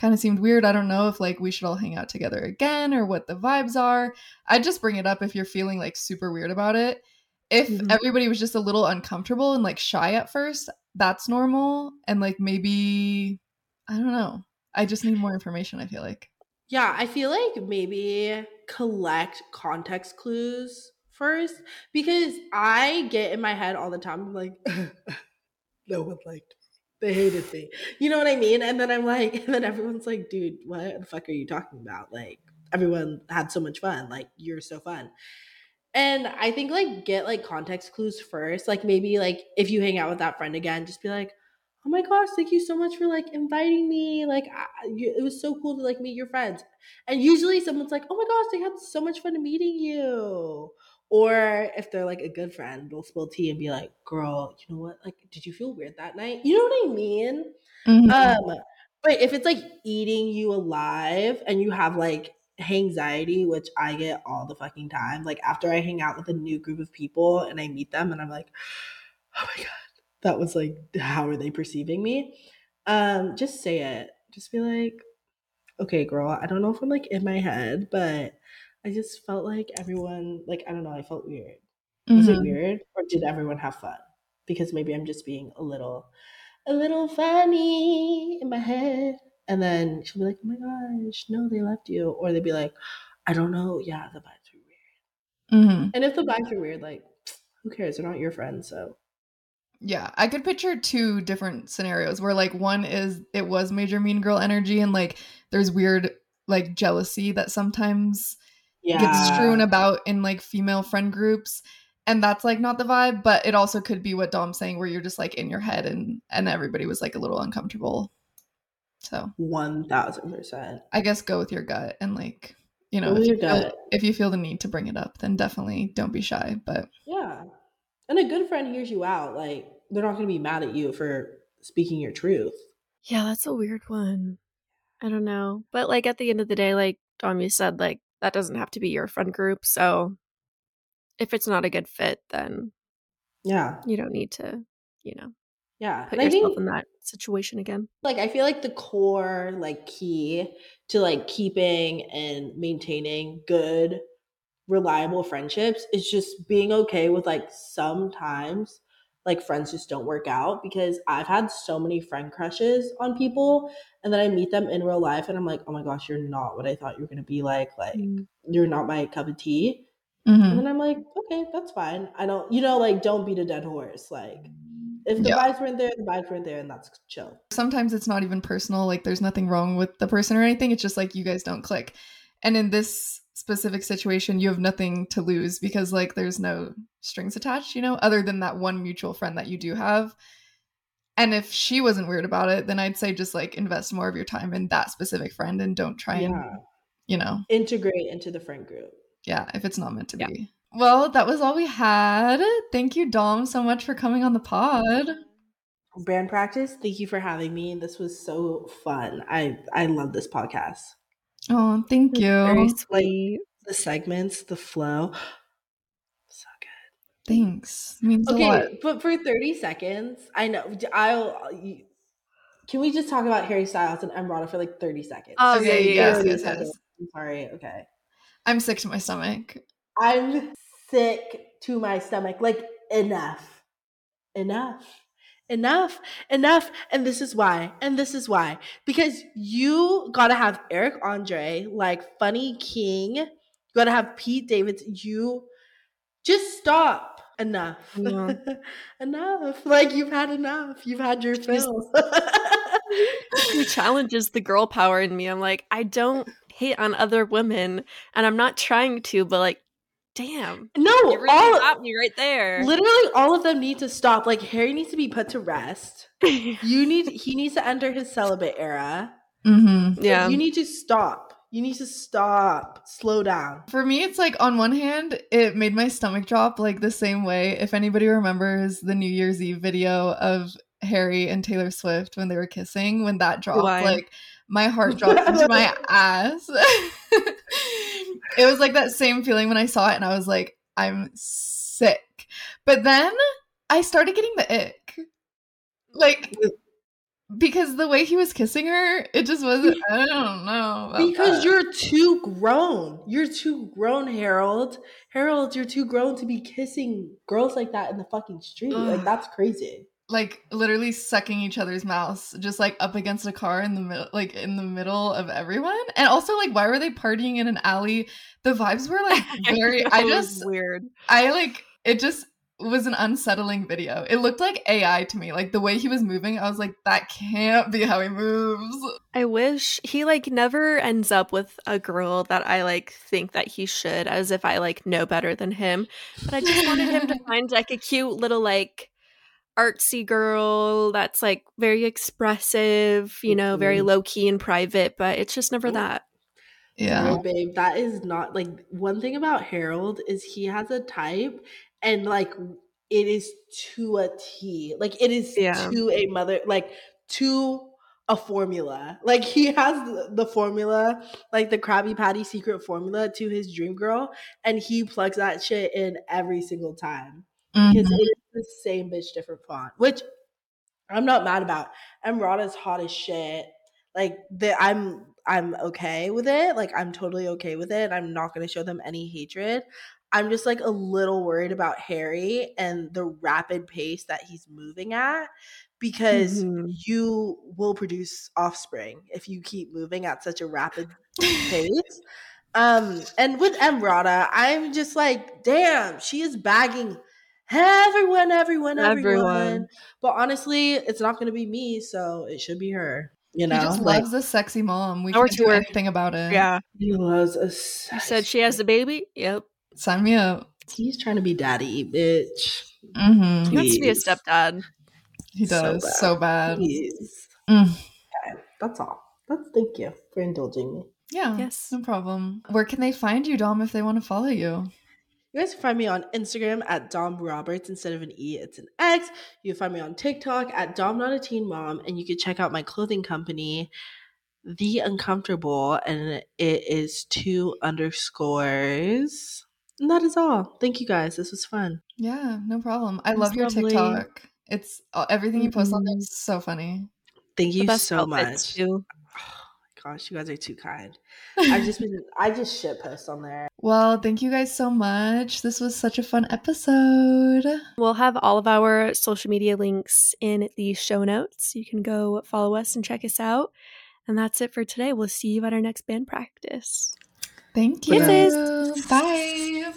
kind of seemed weird. I don't know if like we should all hang out together again or what the vibes are. I'd just bring it up if you're feeling like super weird about it. If mm-hmm. everybody was just a little uncomfortable and like shy at first, that's normal. And like maybe, I don't know. I just need more information, I feel like. Yeah, I feel like maybe collect context clues first because I get in my head all the time like, no one liked they hated me. You know what I mean? And then I'm like, and then everyone's like, dude, what the fuck are you talking about? Like, everyone had so much fun. Like you're so fun. And I think like get like context clues first. Like maybe like if you hang out with that friend again, just be like, "Oh my gosh, thank you so much for like inviting me. Like I, you, it was so cool to like meet your friends." And usually someone's like, "Oh my gosh, they had so much fun meeting you." Or if they're like a good friend, they'll spill tea and be like, "Girl, you know what? Like, did you feel weird that night?" You know what I mean? Mhm. Um, but if it's like eating you alive and you have like anxiety, which I get all the fucking time, like after I hang out with a new group of people and I meet them and I'm like, oh my god, that was like, how are they perceiving me? Um, just say it. Just be like, okay, girl, I don't know if I'm like in my head, but I just felt like everyone, like, I don't know, I felt weird. Was it Mhm. weird or did everyone have fun? Because maybe I'm just being a little, a little funny in my head. And then she'll be like, oh my gosh, no, they left you. Or they'd be like, I don't know. Yeah, the vibes were weird. Mhm. And if the vibes are weird, like, who cares? They're not your friends. So, Yeah, I could picture two different scenarios where like one is it was major mean girl energy and like there's weird like jealousy that sometimes yeah. gets strewn about in like female friend groups and that's like not the vibe but it also could be what dom's saying where you're just like in your head and and everybody was like a little uncomfortable so 1000%. i guess go with your gut and like you know if you, feel, if you feel the need to bring it up then definitely don't be shy but Yeah. And a good friend hears you out. Like, they're not going to be mad at you for speaking your truth. Yeah, that's a weird one. I don't know. But like at the end of the day, like Dom, you said, like that doesn't have to be your friend group. So if it's not a good fit, then Yeah. you don't need to, you know, Yeah. put yourself think in that situation again. like I feel like the core like key to like keeping and maintaining good reliable friendships is just being okay with like sometimes like friends just don't work out because I've had so many friend crushes on people and then I meet them in real life and I'm like, "Oh my gosh, you're not what I thought you were going to be like. Like Mm. you're not my cup of tea." mhm. And then I'm like, "Okay, that's fine. I don't you know like don't beat a dead horse. Like if the Yeah. vibes weren't there, the vibes weren't there and that's chill." sometimes it's not even personal like there's nothing wrong with the person or anything it's just like you guys don't click and in this specific situation you have nothing to lose because like there's no strings attached you know other than that one mutual friend that you do have and if she wasn't weird about it then i'd say just like invest more of your time in that specific friend and don't try and you know Integrate into the friend group. yeah if it's not meant to Yeah. be well that was all we had thank you dom so much for coming on the pod Band practice, thank you for having me. This was so fun. I I love this podcast. Oh thank you Very sweet. The segments, the flow. So good. thanks means a lot Okay, but for 30 seconds, I know I'll uh, you- can we just talk about Harry Styles and Emrata for like 30 seconds? Oh, Okay, yeah, yeah, yes, yes, yes. I'm sorry. Okay. i'm sick to my stomach I'm sick to my stomach. Like, enough. Enough. Enough. Enough. And this is why. And this is why. Because you gotta have Eric Andre, like Funny King. You gotta have Pete Davidson. You just stop. Enough. Yeah. enough. Like you've had enough. You've had your fill. She challenges the girl power in me. I'm like, I don't hate on other women, and I'm not trying to, but like, damn, no, you really all got me right there. literally all of them need to stop. Like Harry needs to be put to rest. You need he needs to enter his celibate era. mm-hmm. Like, yeah, You need to stop. You need to stop. Slow down. For me, it's like on one hand, it made my stomach drop like the same way. If anybody remembers the New Year's Eve video of Harry and Taylor Swift when they were kissing, when that dropped, Why? like my heart dropped into my ass. it was like that same feeling when I saw it, and I was like, I'm sick. But then I started getting the ick. Like, because the way he was kissing her, it just wasn't, I don't know. Because that. you're too grown. You're too grown, Harold. Harold, you're too grown to be kissing girls like that in the fucking street. Like that's crazy. Like literally sucking each other's mouths just like up against a car in the middle like in the middle of everyone and also like why were they partying in an alley the vibes were like very i just weird. i like it just was an unsettling video. It looked like AI to me. Like the way he was moving, I was like, that can't be how he moves. I wish he like never ends up with a girl that I like think that he should, as if I like know better than him. But I just wanted him to find like a cute little like artsy girl that's like very expressive, you know, very Mhm. low key and private, but it's just never that. Yeah. No, babe, that is not like one thing about Harold is he has a type and like it is to a T. Like it is Yeah. to a mother, like to a formula. Like he has the, the formula, like the Krabby Patty secret formula to his dream girl, and he plugs that shit in every single time because Mhm. it is the same bitch, different font, which I'm not mad about. Emrata's hot as shit. Like the I'm I'm okay with it. Like I'm totally okay with it. I'm not gonna show them any hatred. I'm just like a little worried about Harry and the rapid pace that he's moving at because Mhm. you will produce offspring if you keep moving at such a rapid pace. Um, and with Emrata, I'm just like, damn, she is bagging everyone, everyone, everyone. Everyone. But honestly, it's not going to be me, so it should be her. You know, he just like loves a sexy mom. We Power can't to do her. anything about it. Yeah. he loves a. You said she has a baby? Yep. Sign me up. He's trying to be daddy, bitch. Mm-hmm. He wants to be a stepdad. He So does bad. so bad. Mm. Okay, that's all. That's thank you for indulging me. Yeah. Yes. No problem. Where can they find you, Dom, if they want to follow you? You guys can find me on Instagram at Dom Roberts instead of an E, it's an X. You can find me on TikTok at Dom Not a Teen Mom, and you can check out my clothing company, The Uncomfortable, and it is two underscores. And that is all. Thank you guys. This was fun. Yeah, no problem. I That's love your lovely. TikTok. It's uh, everything you post on there Mhm. is so funny. Thank you so much. too. My gosh, you guys are too kind. I've just been I just shit post on there. well, thank you guys so much. This was such a fun episode. We'll have all of our social media links in the show notes. You can go follow us and check us out. And that's it for today. We'll see you at our next band practice. Thank you. Kisses. Bye.